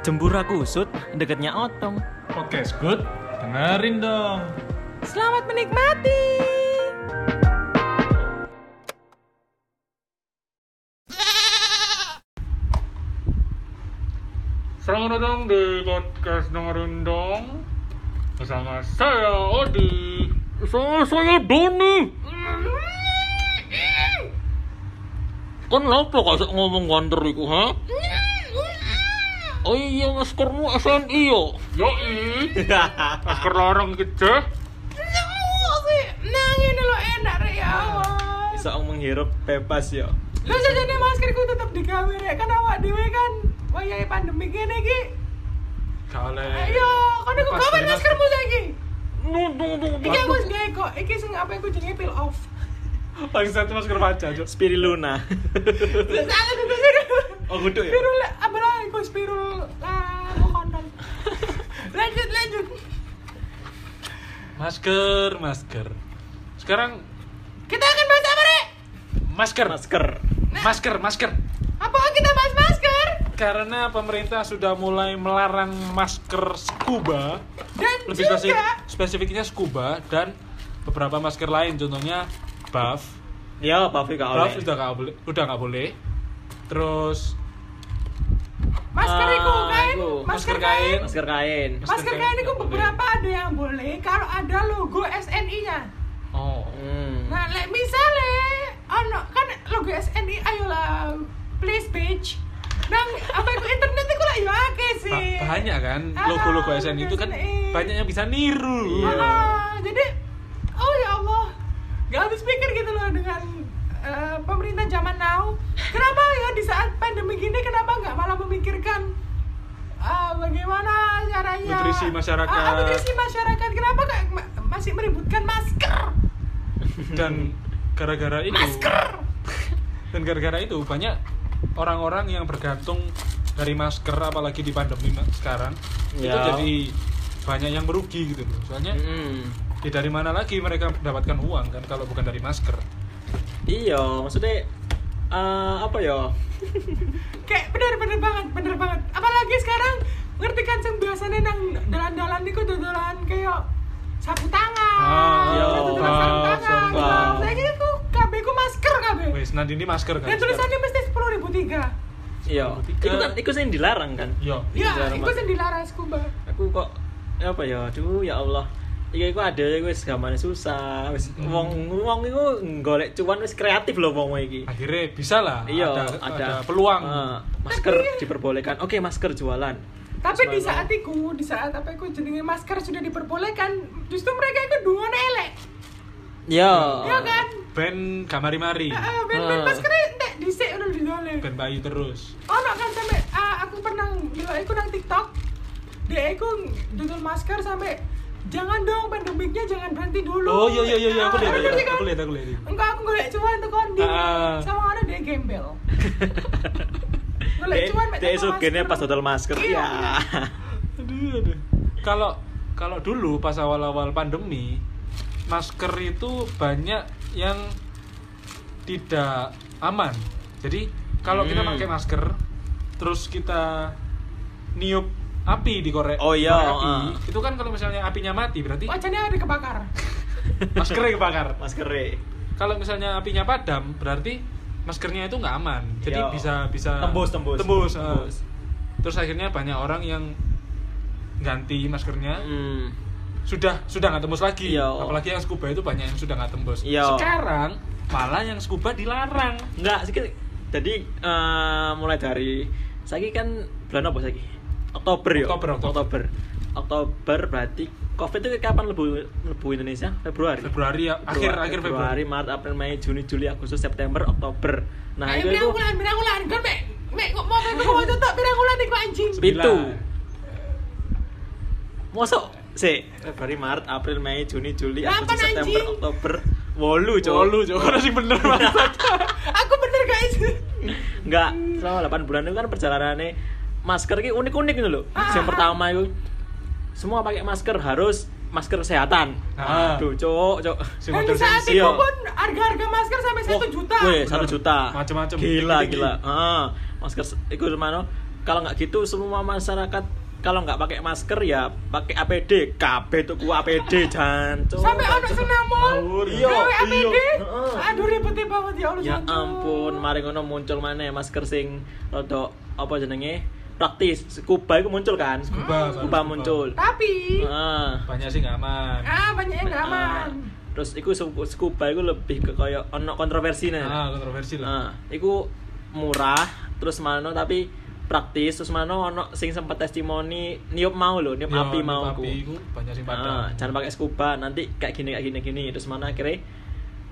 Jembura kusut deketnya otong. Podcast good, dengerin dong. Selamat menikmati. Selamat datang di podcast dengerin dong bersama saya Odi, bersama saya Doni. Kan apa kau ngomong wander iku, ha? Oh iya maskermu SNI yo. Yoi. Masker larang gitu. Nah, ini lo enak rek ya. Bisa menghirup bebas ya. Lo jajane maskerku tetap digawe rek kan awak dhewe kan wayahe pandemi gini iki. Kale. Ayo, kan aku gawe maskermu lagi. Nung nung nung. Iki aku wis gawe kok. Iki sing apa aku jenenge peel off. Paling satu masker baca. Spiriluna. Salah kudu kudu. Oh, kudu ya. Spirul apa lah iku spirul lah mau kondom. Lanjut lanjut. Masker, masker. Sekarang Kita akan bahas apa rek? masker. Masker. Masker, masker. Apa kita bahas masker? Karena pemerintah sudah mulai melarang masker scuba, Dan lebih juga spesifik, spesifiknya scuba dan beberapa masker lain, contohnya buff. Ya, Pak Fika Buff oleh. udah nggak boleh, udah nggak boleh. Terus masker Ah, iku kain, masker Masker kain. Masker kain. Masker kain itu beberapa ada yang boleh kalau ada logo SNI-nya. oh, Hmm. Nah, lek misalnya ono kan logo SNI ayolah please page. Nang apa itu internet itu lah yo akeh sih. ba- banyak kan logo-logo SNI itu kan SNI. banyak yang bisa niru. Iya. Ah, jadi oh ya Allah. Gak habis pikir gitu loh dengan eh, pemerintah zaman now. Kenapa ya di saat pandemi gini kenapa nggak malah memikirkan ah, bagaimana caranya Nutrisi masyarakat. Ah, ah, nutrisi masyarakat. Kenapa kayak ma- masih meributkan masker? dan gara-gara itu Masker. dan gara-gara itu banyak orang-orang yang bergantung dari masker apalagi di pandemi sekarang itu Ya. jadi banyak yang merugi gitu loh soalnya Hmm. ya dari mana lagi mereka mendapatkan uang kan kalau bukan dari masker Iya, maksudnya eh, apa ya? Kayak bener-bener banget, bener banget. Apalagi sekarang ngerti kan sing biasanya nang dalan-dalan niku dodolan kayak sapu tangan. Ah, iya. dodolan sapu tangan. Nah, Saiki ku kabeh ku masker kabeh. wes nanti ini masker kan Dan tulisannya mesti 10.003. Iya. Tiga. Itu kan itu sing dilarang kan. Iya, iku banget. sing dilarang scuba. Aku kok apa ya? Aduh, ya Allah. Iya, iku ada iku wis gamane susah. Wis Hmm. wong wong iku golek cuan wis kreatif loh wong iki. akhirnya bisa lah Iya, ada, ada, ada peluang Eh, masker diperbolehkan. Oke, masker jualan. Tapi di saat itu, di saat apa iku jenenge masker sudah diperbolehkan, justru mereka itu duane elek. Ya. Iya kan? band kamari-mari Heeh, ben-ben Ah. maskernya entek dhisik ngono didole. band bayu terus ono kan sampe ah, aku pernah ndelok iku nang TikTok. Dia iku dodol masker sampe jangan dong pandemiknya jangan berhenti dulu. oh iya iya iya iya, aku lihat aku, kan? aku lihat aku lihat Enggak aku golek cuan tuh kondi. Ah. Sama ada dia gembel. golek cuan masker. pas dodol masker. Iya, Ya. iya. Aduh, aduh. Kalau kalau dulu pas awal-awal pandemi, masker itu banyak yang tidak aman. Jadi kalau kita Hmm. pakai masker, terus kita niup api di korek, Oh, iya, api, ah. itu kan kalau misalnya apinya mati berarti Wajahnya ada kebakar. maskernya kebakar. Maskere. Kalau misalnya apinya padam berarti maskernya itu nggak aman. Jadi Iya. bisa bisa Tembus, tembus. tembus. Tembus. Terus akhirnya banyak orang yang ganti maskernya Hmm. sudah sudah nggak tembus lagi Iya. apalagi yang scuba itu banyak yang sudah nggak tembus Iya. sekarang malah yang scuba dilarang Enggak, jadi eh, mulai dari saya kan bulan apa saiki? Oktober ya. Oktober, Oktober. Oktober. Oktober berarti Covid itu kapan lebu lebu Indonesia? Februari. Februari ya akhir akhir Februari Maret, April, Mei, Juni, Juli, Agustus, September, Oktober. Nah, Ayo itu itu bulan, pirang bulan. Kan mek mek kok mau mek kok mau contoh pirang bulan iku anjing. Pitu. Mosok sih Februari, Maret, April, Mei, Juni, Juli, Agustus, September, anjing. Oktober. Wolu, Cok. Wolu coba sih bener banget Aku bener guys. Enggak, selama 8 bulan itu kan perjalanannya masker ini unik-unik gitu loh. Ah. Yang pertama itu semua pakai masker harus masker kesehatan. Ah. Aduh, cok, cok. Si Dan saat itu pun harga-harga masker sampai satu Wah, juta. Weh, satu juta. Macem-macem, Gila, tinggi-tinggi. gila. Heeh. masker iku mana? kalau nggak gitu semua masyarakat kalau nggak pakai masker ya pakai APD kabeh tuku APD jancuk Sampai sing mall. Ngawur. Iya, APD. iya. Heeh. Aduh ribet banget ya Allah. ya ampun mari ngono muncul mana masker sing rada apa jenenge praktis scuba itu muncul kan? Scuba, scuba. Baru muncul. Tapi ah. Banyak sih nggak aman. Ah banyak yang nggak aman. terus iku su- scuba itu lebih ke kayak ono kontroversi nih. Ah kontroversi lah. Nah, iku murah terus mano tapi praktis terus mano ono sing sempat testimoni niup mau loh niup Ya, api niup mau aku api iku banyak sih Ah, jangan pakai scuba nanti kayak gini kayak gini gini. Terus mana akhirnya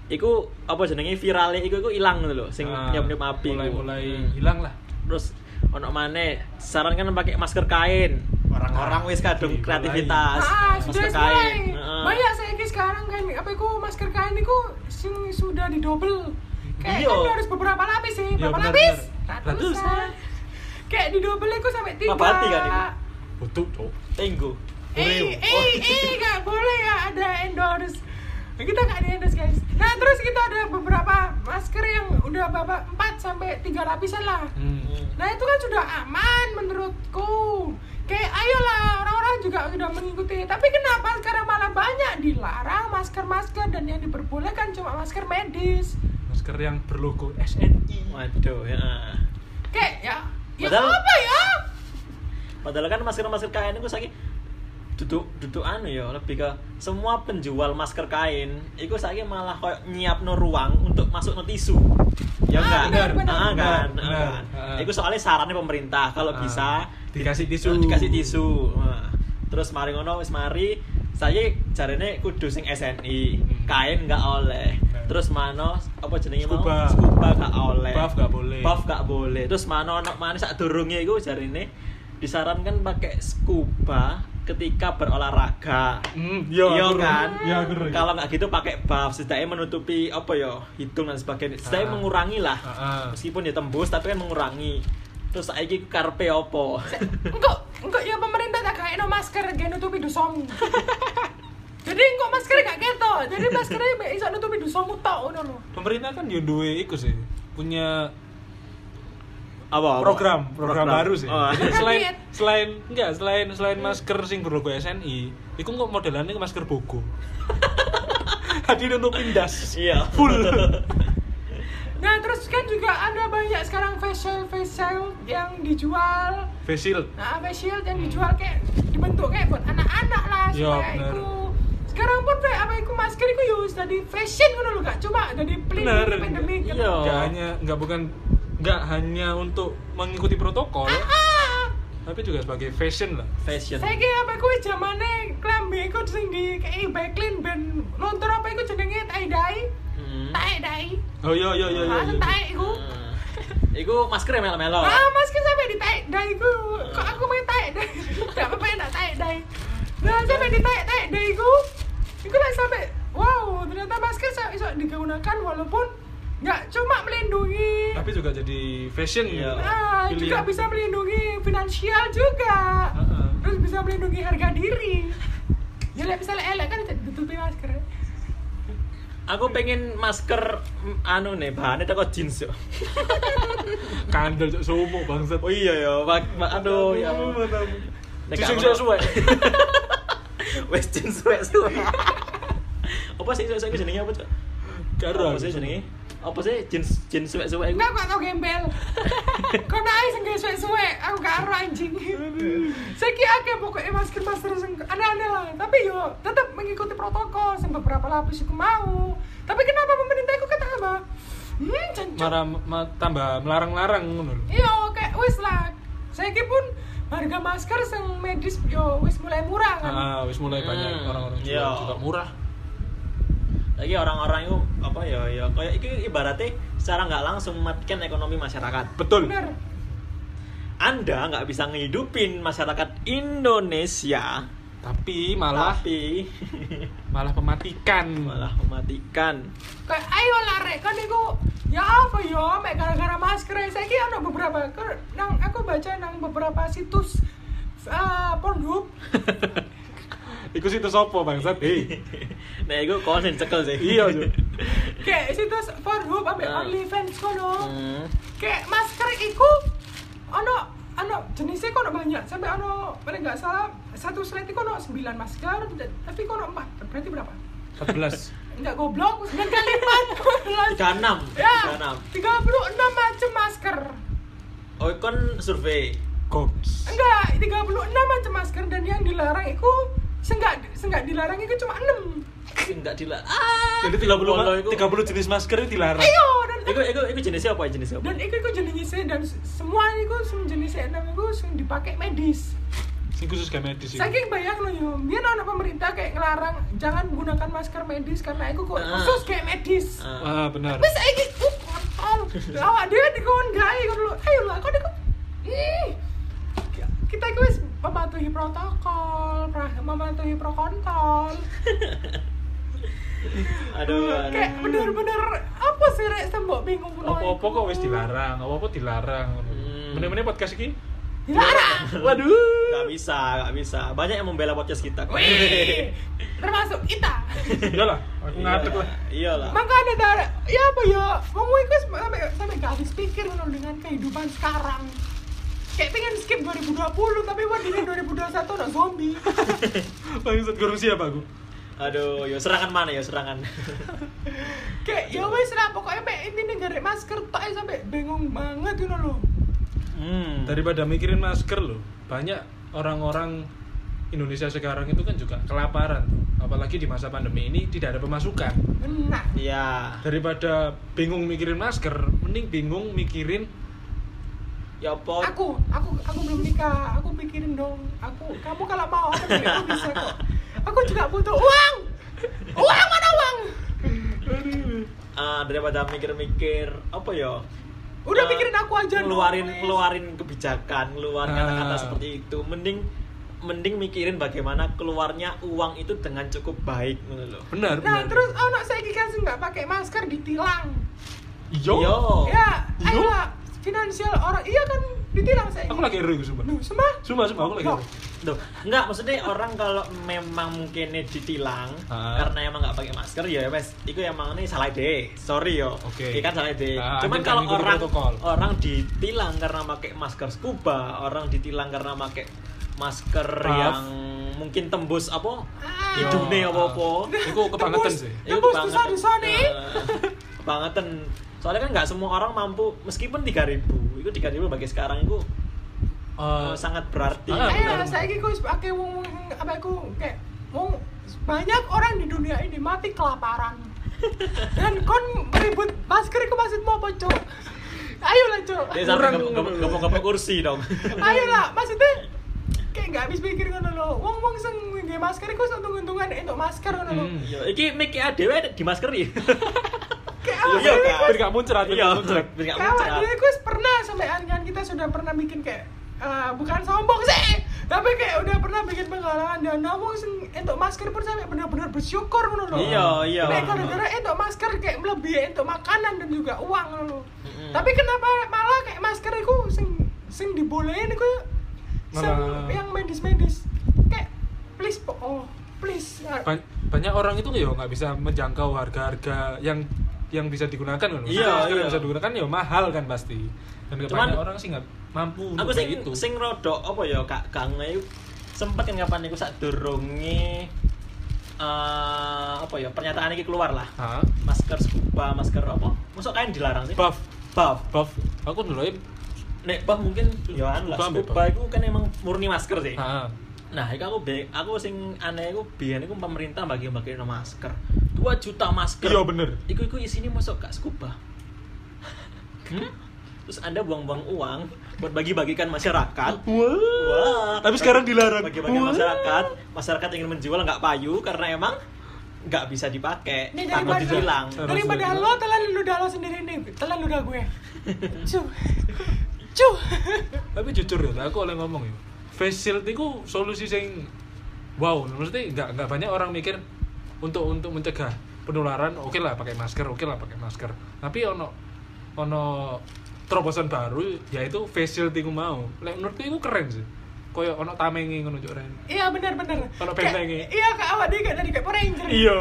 iku apa jenenge viralnya iku iku hilang gitu loh sing Ah, niup niup api mulai iku. mulai Hmm. hilang lah. Terus ono mana saran kan pakai masker kain orang-orang wis kadung kreativitas Ah, masker kain Heeh. Banyak saya ki sekarang kan apa iku masker kain iku sing sudah didobel. Kayak Iya. kan harus beberapa lapis sih, Iya, berapa benar, lapis? benar. Ratusan. Kayak didobel iku sampai tiga. Mabati kan iku? butuh cok Tenggo Eh, eh, eh, nggak boleh ya ada endorse. Kita nggak di endorse guys. Nah terus kita ada beberapa masker yang udah bapak 4 sampai tiga lapisan lah. hmm. Nah itu kan sudah aman menurutku. Kayak ayolah orang-orang juga sudah mengikuti. Tapi kenapa sekarang malah banyak dilarang masker-masker dan yang diperbolehkan cuma masker medis. masker yang berlogo SNI waduh ya Kayak ya, ya Padahal- apa ya? Padahal kan masker-masker kain itu saiki duduk duduk anu ya lebih ke semua penjual masker kain itu saiki malah kayak nyiapno ruang untuk masuk no tisu ya Ah, enggak benar, Ah, benar, kan kan. Itu soalnya sarannya pemerintah kalau Ah. bisa Dikasih tisu. dikasih tisu Nah, terus mari ngono wis mari saya jarene kudu sing SNI Hmm. kain nggak oleh terus mano apa jenenge mau Scuba. scuba nggak oleh Buff nggak boleh. buff nggak boleh terus mano ono mana sak durunge iku jarine disarankan pakai scuba ketika berolahraga iya, iya aku- kan iya, aku ngerti. kalau nggak gitu pakai buff setidaknya menutupi apa ya hidung dan sebagainya setidaknya Ah. mengurangi lah Ah, ah. meskipun ya tembus tapi kan mengurangi terus saiki karpe opo Enggak, enggak ya pemerintah tak kayak no masker gak nutupi dosamu. Jadi enggak masker gak keto. Jadi maskernya iso nutupi dosamu ngono lho. pemerintah kan yo duwe iku sih punya apa, apa? program, program baru sih. Oh. Jadi selain selain enggak selain selain masker sing berlogo SNI, iku kok modelannya masker bogo. Hadi nutupin das. iya Full. Nah terus kan juga ada banyak sekarang facial facial yang dijual. Face shield. Nah face shield yang dijual kayak dibentuk kayak buat anak-anak lah Iya, supaya bener. itu. Sekarang pun kayak apa itu masker itu yo wis jadi fashion ngono lho gak cuma jadi pelindung pandemi gitu. Iya. Enggak hanya enggak bukan enggak hanya untuk mengikuti protokol, Ah, tapi juga sebagai fashion lah. fashion saya kira apa kuwi zamane klambi iku sing di kayak backlin ben lontor apa iku jenenge tie dye. Hmm. Tie dye. Oh iya iya iya iya. Ah, iya. tie iku. Hmm. Iku masker melo-melo. Ah, masker sampai di tie dye iku. Kok aku main tie dye? Gak apa-apa enak tie dye. Nah, sampai di tie tie dye iku. Iku lah sampai wow, ternyata masker sa- bisa digunakan walaupun nggak cuma melindungi Tapi juga jadi fashion Iya. Ah, juga bisa melindungi finansial juga. Heeh. Terus bisa melindungi harga diri. Ya lah misalnya elek kan tutupi masker. Aku pengen masker mm, anu nih bahannya teko jeans yo. Kandel cok sumo bangsat. Oh iya ya, aduh ya. Nek Sing suwe. Wes jeans suwe suwe. Apa sih suwe suwe jenenge apa, Cok? Karo. Apa sih jenenge? Apa sih jeans jeans suwe suwe iku? Enggak kok tau gembel. Kau naik sing gawe suwe-suwe, aku gak ero anjing. Saiki akeh pokoknya masker-masker sing aneh-aneh lah. Tapi yo tetap mengikuti protokol sing beberapa lapis iku mau. Tapi kenapa pemerintah kata apa? Hmm, cancok. Marah ma- tambah melarang-larang ngono lho. Iya, kayak wis lah. Saiki pun harga masker sing medis yo wis mulai murah kan. Ah, wis mulai banyak Hmm, orang-orang iya. juga murah. Lagi orang-orang itu apa ya ya kayak itu ibaratnya secara nggak langsung mematikan ekonomi masyarakat. Betul. Bener. Anda nggak bisa ngehidupin masyarakat Indonesia, Tapi malah tapi malah mematikan. malah mematikan. Kayak ayo lah rek kan iku ya apa yo mek gara-gara masker saiki ana beberapa ke- nang aku baca nang beberapa situs uh, Pornhub Iku situ sopo bangsat? Hei. nah, kau yang cekel sih. Iya, Cuk. kayak situs Pornhub ambek Ah. OnlyFans kono. Hmm. kayak masker iku ono ono banyak. Sampai ono pada nggak salah satu slide itu ono 9 masker tapi kok ono 4 berarti berapa? 14 enggak goblok. 9 kali 4 tiga enam. Ya tiga enam. 36 macam masker. Oh kon survei. Goks. Enggak 36 macam masker. Dan yang dilarang itu senggak senggak dilarang itu cuma 6 enggak dilarang ah Jadi 30, Bolo ma- iku. 30 jenis masker itu dilarang ayo dan Iku, iku, iku jenisnya apa? Jenisnya apa? dan itu itu jenisnya dan semua itu sem jenisnya enam itu sem dipakai medis Ini khusus kayak medis sih saking banyak loh yo biar anak pemerintah kayak ngelarang jangan gunakan masker medis karena itu kok Ah. khusus kayak medis Ah. Ah benar Mas saiki uh kontol. Awak dhewe dikon gawe ngono lho. Ayo lah kok dikon. Ih. Kita iku wis mematuhi protokol, pra- mematuhi prokontol. Aduh, aduh. Kayak bener-bener apa sih rek sembok bingung. Apa-apa kok wis dilarang, apa-apa dilarang Hmm. Bener-bener podcast ini Dilarang. Waduh Gak bisa, gak bisa. Banyak yang membela podcast kita. Wih. Termasuk kita. Iyalah, aku ngadeg lah Iyalah. Makanya dar, ya apa ya? Wong iku wis sampai sampai gak habis pikir ngono dengan kehidupan sekarang. Kayak pengen skip 2020 tapi wah di 2021 ada zombie. Bangsat gorong siapa aku? Aduh, yo serangan mana ya serangan? kayak ya wes lah pokoknya mek ini gara masker tak sampai bingung banget gitu loh hmm. Daripada mikirin masker loh Banyak orang-orang Indonesia sekarang itu kan juga kelaparan Apalagi di masa pandemi ini tidak ada pemasukan benar Iya. Daripada bingung mikirin masker Mending bingung mikirin Ya apa? aku aku aku belum nikah aku pikirin dong aku kamu kalau mau aku aku bisa kok aku juga butuh uang uang mana uang Ah, daripada mikir-mikir apa ya? udah Ah, pikirin aku aja dong, ngeluarin please. ngeluarin kebijakan, ngeluarin Ah. kata-kata seperti itu. Mending mending mikirin bagaimana keluarnya uang itu dengan cukup baik ngono loh. Benar, nah benar terus anak saya kan nggak pakai masker ditilang Yo, Yo. ya Yo. Finansial orang iya kan ditilang saya Aku lagi itu sumpah. Duh, sumpah? Sumpah, sumpah, aku lagi ero Duh, enggak maksudnya orang kalau memang mungkin ditilang karena emang nggak pakai masker ya wes itu emang ini salah deh sorry yo. Oke. Ini kan salah deh Nah, cuman kalau orang protokol. orang ditilang karena pakai masker scuba orang ditilang karena pakai masker Puff. yang mungkin tembus apa? Ah. hidungnya apa apa Itu kebangetan Tembus. sih. Itu Tembus kebangetan. kebangetan soalnya kan nggak semua orang mampu meskipun 3000 itu 3000 bagi sekarang itu Eh, eh, sangat berarti Ayo benar. saya gitu pakai wong wong apa aku kayak wong banyak orang di dunia ini mati kelaparan. Dan kon ribut masker itu maksud mau apa, Cuk? Ayo lah, Cuk. Dia sampai Kurang- gepok-gepok kursi dong. Ayo lah, maksudnya kayak nggak habis pikir ngono lho. Wong wong sing nggawe masker iku untung-untungan entuk masker ngono lho. Hmm. Iki adewe di maskeri. Kayak Iya, Kak. ku- Biar gak muncrat, biar Iya, gak muncrat biar gak kayak awak muncrat. ku wis pernah sampai kan kita sudah pernah bikin kayak eh, bukan sombong sih, tapi kayak udah pernah bikin penggalangan dana wong sing entuk masker pun sampai benar-benar bersyukur ngono lho. Iya, iya. Nek gara-gara entuk masker kayak melebihi entuk makanan dan juga uang ngono lho. Mm-mm. Tapi kenapa malah kayak masker iku sing sing dibolehin iku sing Malah- yang medis-medis. Kayak please po, oh, please. Ba- banyak orang itu ya nggak bisa menjangkau harga-harga yang yang bisa digunakan kan Iya, Masker yang iya. bisa digunakan ya mahal kan pasti dan Cuman- banyak orang sih nggak mampu Aku sing gitu sing rodok apa ya Kak Kang sempet kan kapan iku sak durunge eh apa ya pernyataan iki keluar lah. Hah? Masker scuba, masker apa? Masuk kain dilarang sih? buff Buff. buff aku dulu ya Nek buff mungkin ya anu lah. Scuba itu kan emang murni masker sih. Hah. Nah, itu aku be, aku sing aneh aku biyen iku pemerintah bagi-bagi masker. 2 juta masker. Iya, bener. Iku iku isine masuk gak scuba. Hmm? Terus Anda buang-buang uang buat bagi-bagikan masyarakat. Wah. Tapi sekarang dilarang. Bagi-bagi Wah. masyarakat, masyarakat ingin menjual nggak payu karena emang nggak bisa dipakai, Ini takut. Harus Daripada lo telan ludah lo sendiri nih, telan ludah gue. Cuh. Cuh. tapi jujur ya aku oleh ngomong ya face shield itu solusi sing wow maksudnya nggak nggak banyak orang mikir untuk untuk mencegah penularan oke lah pakai masker oke lah pakai masker tapi ono ono terobosan baru yaitu face shield itu mau Lek menurutku itu keren sih koyo ono tamengi ngono Ren. Iya benar. Kalau Kayak- bentengnya. Iya kak awak dia dari kayak Power Ranger. iya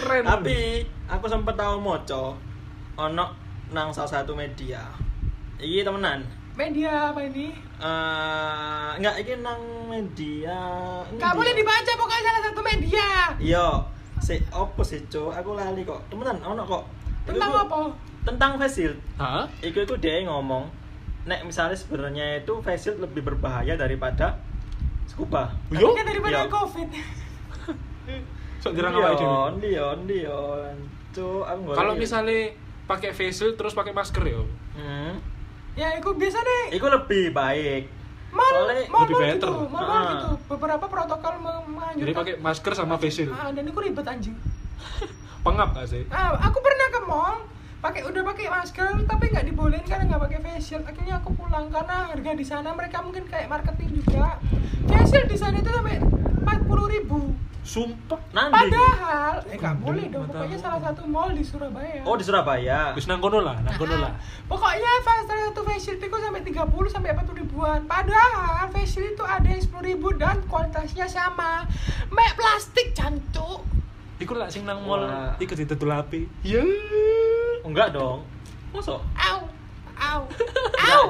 keren Tapi aku sempat tahu moco ono nang salah satu media. Iya temenan. Media apa ini? Eh, enggak ini nang media. Gak boleh dibaca pokoknya salah satu media. Iya, si opo sih, Cuk? Aku lali kok. Temenan ono kok. Tentang apa? Tentang face shield. Hah? Iku itu dia ngomong, nek misalnya sebenarnya itu face shield lebih berbahaya daripada scuba. Yo. Katanya daripada Iya. covid. Sok dirang awake dhewe. Ndion, ndion. Cuk, aku Kalau misalnya pakai face shield terus pakai masker ya. hmm, ya itu biasa deh. itu lebih baik. Mal, Soalnya mal, lebih mal better. gitu, mal, mal Ah. gitu. Beberapa protokol meng- menganjurkan. Jadi pakai masker sama face shield. Ah, dan itu ribet anjing. Pengap gak sih? Ah, aku pernah ke mall, pakai udah pakai masker tapi nggak dibolehin karena nggak pakai face shield. Akhirnya aku pulang karena harga di sana mereka mungkin kayak marketing juga. Face shield di sana itu sampai 40 ribu. Sumpah. Nanti. Padahal, eh nggak Gundul, boleh dong. mata Pokoknya salah satu mall di Surabaya. Oh di Surabaya. Wis nang kono lah, nang kono Ah, lah. Pokoknya salah satu face shield itu sampai 30 sampai 40 ribuan. Padahal face shield itu ada yang 10 ribu dan kualitasnya sama. Mek plastik jancuk. Iku lah sing nang mall Wah. iku ditutul api. Ya. Enggak dong. Masa? Au. Au.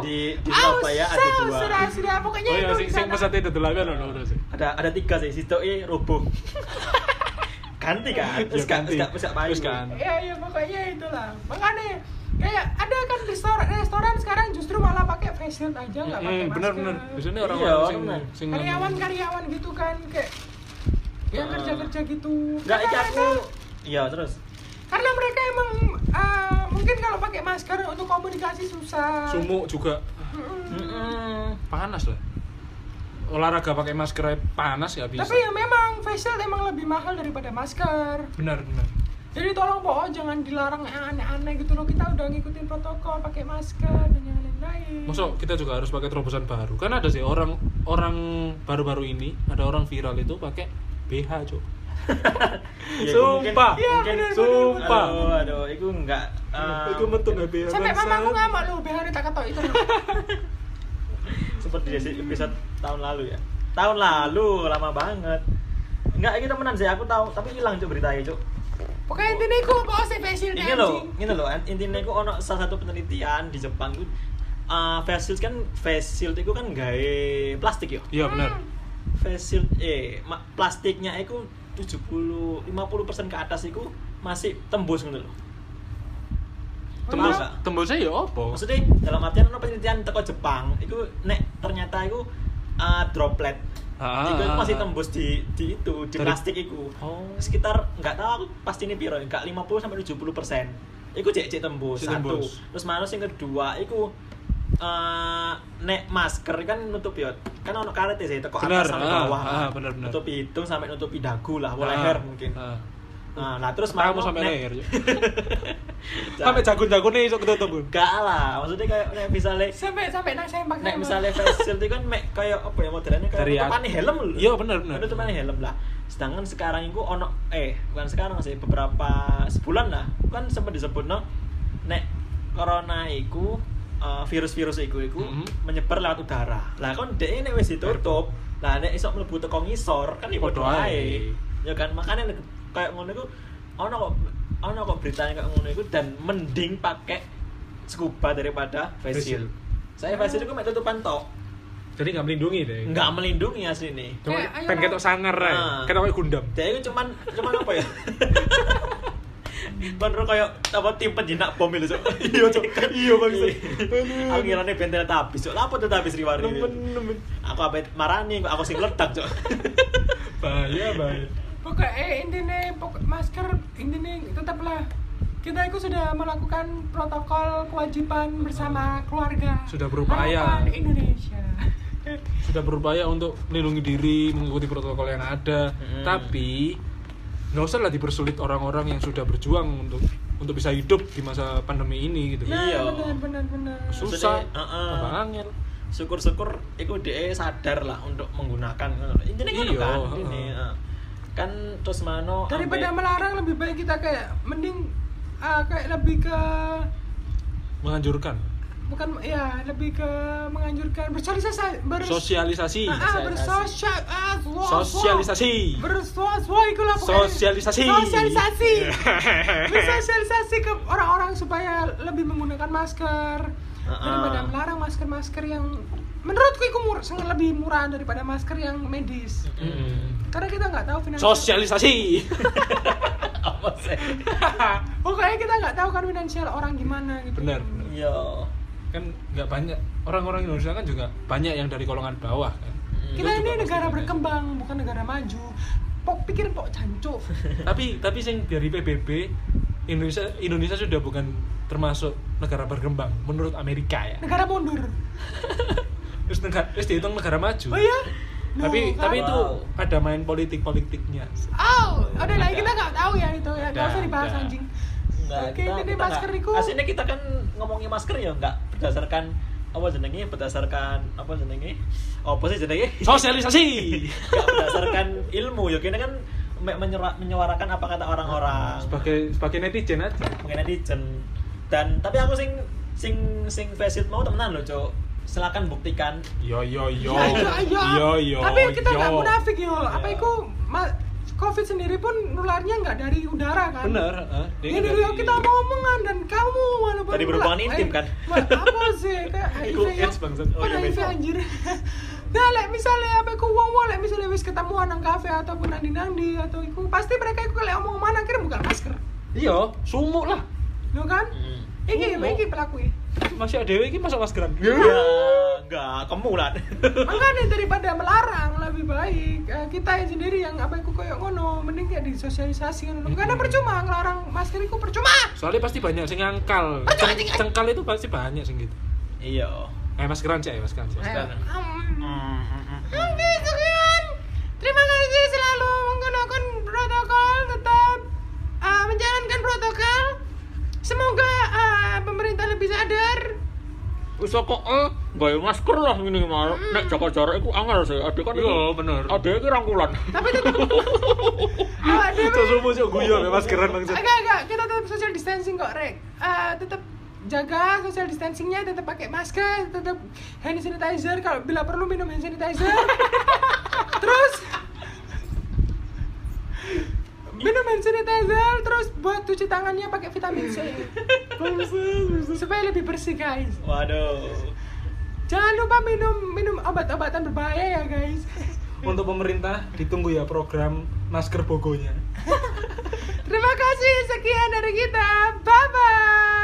Di- di Au, Surabaya ada dua. Sudah, sudah. Pokoknya Oh iya itu sing di sing pesate ditutul api ono ono sih. Ada ada tiga sih, roboh. ganti kan? Terus Ya, kan, ganti. terus gak bisa payu. Terus kan. Iya, iya pokoknya itulah. Makanya kayak ada kan restoran restoran sekarang justru malah pakai face shield aja nggak pakai masker. bener bener. Biasanya orang Iya, sing sing karyawan-karyawan gitu kan kayak yang Ah. kerja-kerja gitu. Enggak, iki Karena aku mereka- Iya, terus. karena mereka emang uh, mungkin kalau pakai masker untuk komunikasi susah. sumuk juga panas lah. Olahraga pakai masker panas ya bisa. Tapi ya memang face shield emang lebih mahal daripada masker. Benar benar. Jadi tolong po jangan dilarang yang aneh-aneh gitu loh. Kita udah ngikutin protokol pakai masker dan yang lain-lain. Masuk kita juga harus pakai terobosan baru. Kan ada sih orang orang baru-baru ini ada orang viral itu pakai BH, Cuk. Ya, mungkin- Sumpah. Mungkin- bener, Sumpah. Aduh, aduh, itu enggak eh, Itu metu nggak BH. Sampai mamaku ngamuk loh, BH tak ketok itu. seperti di episode tahun lalu ya. Tahun lalu lama banget. Enggak, ini temenan sih aku tahu, tapi hilang cuk beritanya cuk. Pokoknya intinya aku mau sih face shield Ini loh, ini loh, intinya aku ono salah satu penelitian di Jepang tuh uh, face shield kan face shield itu kan gawe plastik yo. Iya benar. Face shield eh ma- plastiknya itu 70 50% ke atas itu masih tembus gitu loh. Tembus nggak? tembusnya ya apa? Maksudnya dalam artian ono penelitian teko Jepang itu nek ternyata itu uh, droplet Ah, itu masih tembus di di itu di Dari- plastik itu Oh. sekitar nggak tahu aku pasti ini piro nggak 50 sampai 70 persen itu cek cek tembus Cek satu tembus. terus mana yang kedua itu eh nek masker kan nutup ya kan ono karet ya sih teko atas sampai ah, bawah ah, benar, benar. nutupi hidung sampai nutupi dagu lah Ah, leher mungkin ah. nah, nah terus Kamu mano sampai leher. Sampai jagun-jagunnya iso ketutup. Bun. Gak lah, maksudnya kayak nek misalnya sampai sampai nang sempak. nek misalnya face shield itu kan mek kayak apa ya modelnya kayak Dari tutupan at- helm lho. Iya, bener, bener. Tutupan helm lah. Sedangkan sekarang itu ono eh bukan sekarang sih beberapa sebulan lah kan sempat disebut no nek corona iku eh, virus-virus iku iku Mhm. menyebar lewat udara. Lah kan dek nek wis ditutup, lah nek iso mlebu teko ngisor kan ya Podo padha ae. Ya kan makanya kayak ngono iku ono kok ono kok beritanya kayak ngono iku dan mending pakai scuba daripada face shield. Saya face shield itu mek tutupan tok, Jadi nggak melindungi deh. nggak melindungi asli nih. Cuma pengen lah. ketok sangar ae. Ah. Ketok kayak gundam. Dia itu cuman cuman apa ya? Bener kayak apa tim penjinak bom itu, Cuk. Iya, Cuk. Iya, Bang. Aku ngirane bentel tabis, Cuk. Lapo tuh tabis riwari. Aku apa marani, aku sing ledak, Cuk. Bahaya bahaya. Pokoknya eh, intinya pokok masker intinya tetaplah kita itu sudah melakukan protokol kewajiban bersama keluarga. Sudah berupaya. Harapan Indonesia. Sudah berupaya untuk melindungi diri, mengikuti protokol yang ada. Hmm. Tapi nggak usah lah dipersulit orang-orang yang sudah berjuang untuk untuk bisa hidup di masa pandemi ini gitu. Nah, Iya. benar benar benar. Susah. Heeh. Tambah angel. Syukur-syukur iku dhek sadar lah untuk menggunakan ngono lho. Intinya ngono Iya, kan. heeh. Ini. Kan terus mano Daripada ampe- melarang lebih baik kita kayak mending ah, kayak lebih ke Menganjurkan. Bukan ya lebih ke menganjurkan bersosialisasi ber Sosialisasi. ah, ah, bersosial ah, Sosialisasi. bersoswa itu lah pokoknya. Sosialisasi. sosialisasi bersosialisasi ke orang-orang supaya lebih menggunakan masker Ah. daripada melarang masker-masker yang menurutku itu mur sangat lebih murah daripada masker yang medis Mm. karena kita nggak tahu finansial Sosialisasi. apa sih pokoknya kita nggak tahu kan finansial orang gimana gitu Benar. iya kan nggak banyak orang-orang Indonesia kan juga banyak yang dari golongan bawah kan. kita Itu ini negara berkembang bukan negara maju pok pikir pok jancuk tapi tapi sing dari PBB Indonesia Indonesia sudah bukan termasuk negara berkembang menurut Amerika ya. negara mundur Terus negara terus dihitung negara maju. oh iya Tapi Loh, kan? tapi itu Wow. ada main politik-politiknya. oh udah lah kita nggak tahu ya itu ya nggak usah dibahas anjing Oke, ini masker nggak- iku. aslinya kita kan ngomongin masker ya nggak berdasarkan apa jenenge berdasarkan apa jenenge apa sih jenenge Sosialisasi. nggak berdasarkan ilmu ya kini kan me- menyera- menyuarakan apa kata orang-orang sebagai sebagai netizen aja. mungkin netizen dan tapi aku sing sing sing face it mau temenan loh cok silakan buktikan Yo yo yo. Ya, iya. Yo yo. Tapi kita nggak munafik yo. Apa itu ma- COVID sendiri pun nularnya nggak dari udara kan? Bener, heeh. Dia Ini kan dari kita omong-omongan dan kamu walaupun Tadi berhubungan nular- intim, eh, kan? ma- apa sih kayak HIV ya? Oh, iya, HIV anjir. Nah, lek misalnya apa iku wong wong lek misalnya wis ketemuan nang kafe ataupun nang nandi atau iku pasti mereka iku lek omong mana akhirnya buka masker. Iya, sumuk lah. Lo kan? Hmm. Iki iki pelaku Masih ada iki masuk maskeran. ya enggak kamu lah Makanya daripada melarang lebih baik eh, kita yang sendiri yang apa iku koyo ngono mending kayak disosialisasi ngono. Karena percuma ngelarang masker iku percuma. Soalnya pasti banyak sing ngangkal. Aduh, Ceng-. Cengkal itu pasti banyak sing gitu. iya Eh maskeran sih, maskeran sih. Masker. Oke, sekian. Terima kasih selalu menggunakan protokol tetap eh, menjalankan protokol. Semoga eh, pemerintah lebih sadar. Wis kok eh gawe masker lah minimal. Nek jaga jarak iku angel sih. Ade kan Iya, bener. Ade iki rangkulan. Tapi tetap Ah, dia- Itu sumuk sih guyon ya maskeran bangsa. Enggak, enggak, kita tetap social distancing kok, Rek. Eh, tetap jaga social distancingnya, tetap pakai masker, tetap hand sanitizer. Kalau bila perlu minum hand sanitizer. terus minum hand sanitizer, terus buat cuci tangannya pakai vitamin C. Supaya lebih bersih, guys. Waduh. Jangan lupa minum minum obat-obatan berbahaya ya, guys. Untuk pemerintah ditunggu ya program masker bogonya. Terima kasih sekian dari kita. Bye bye.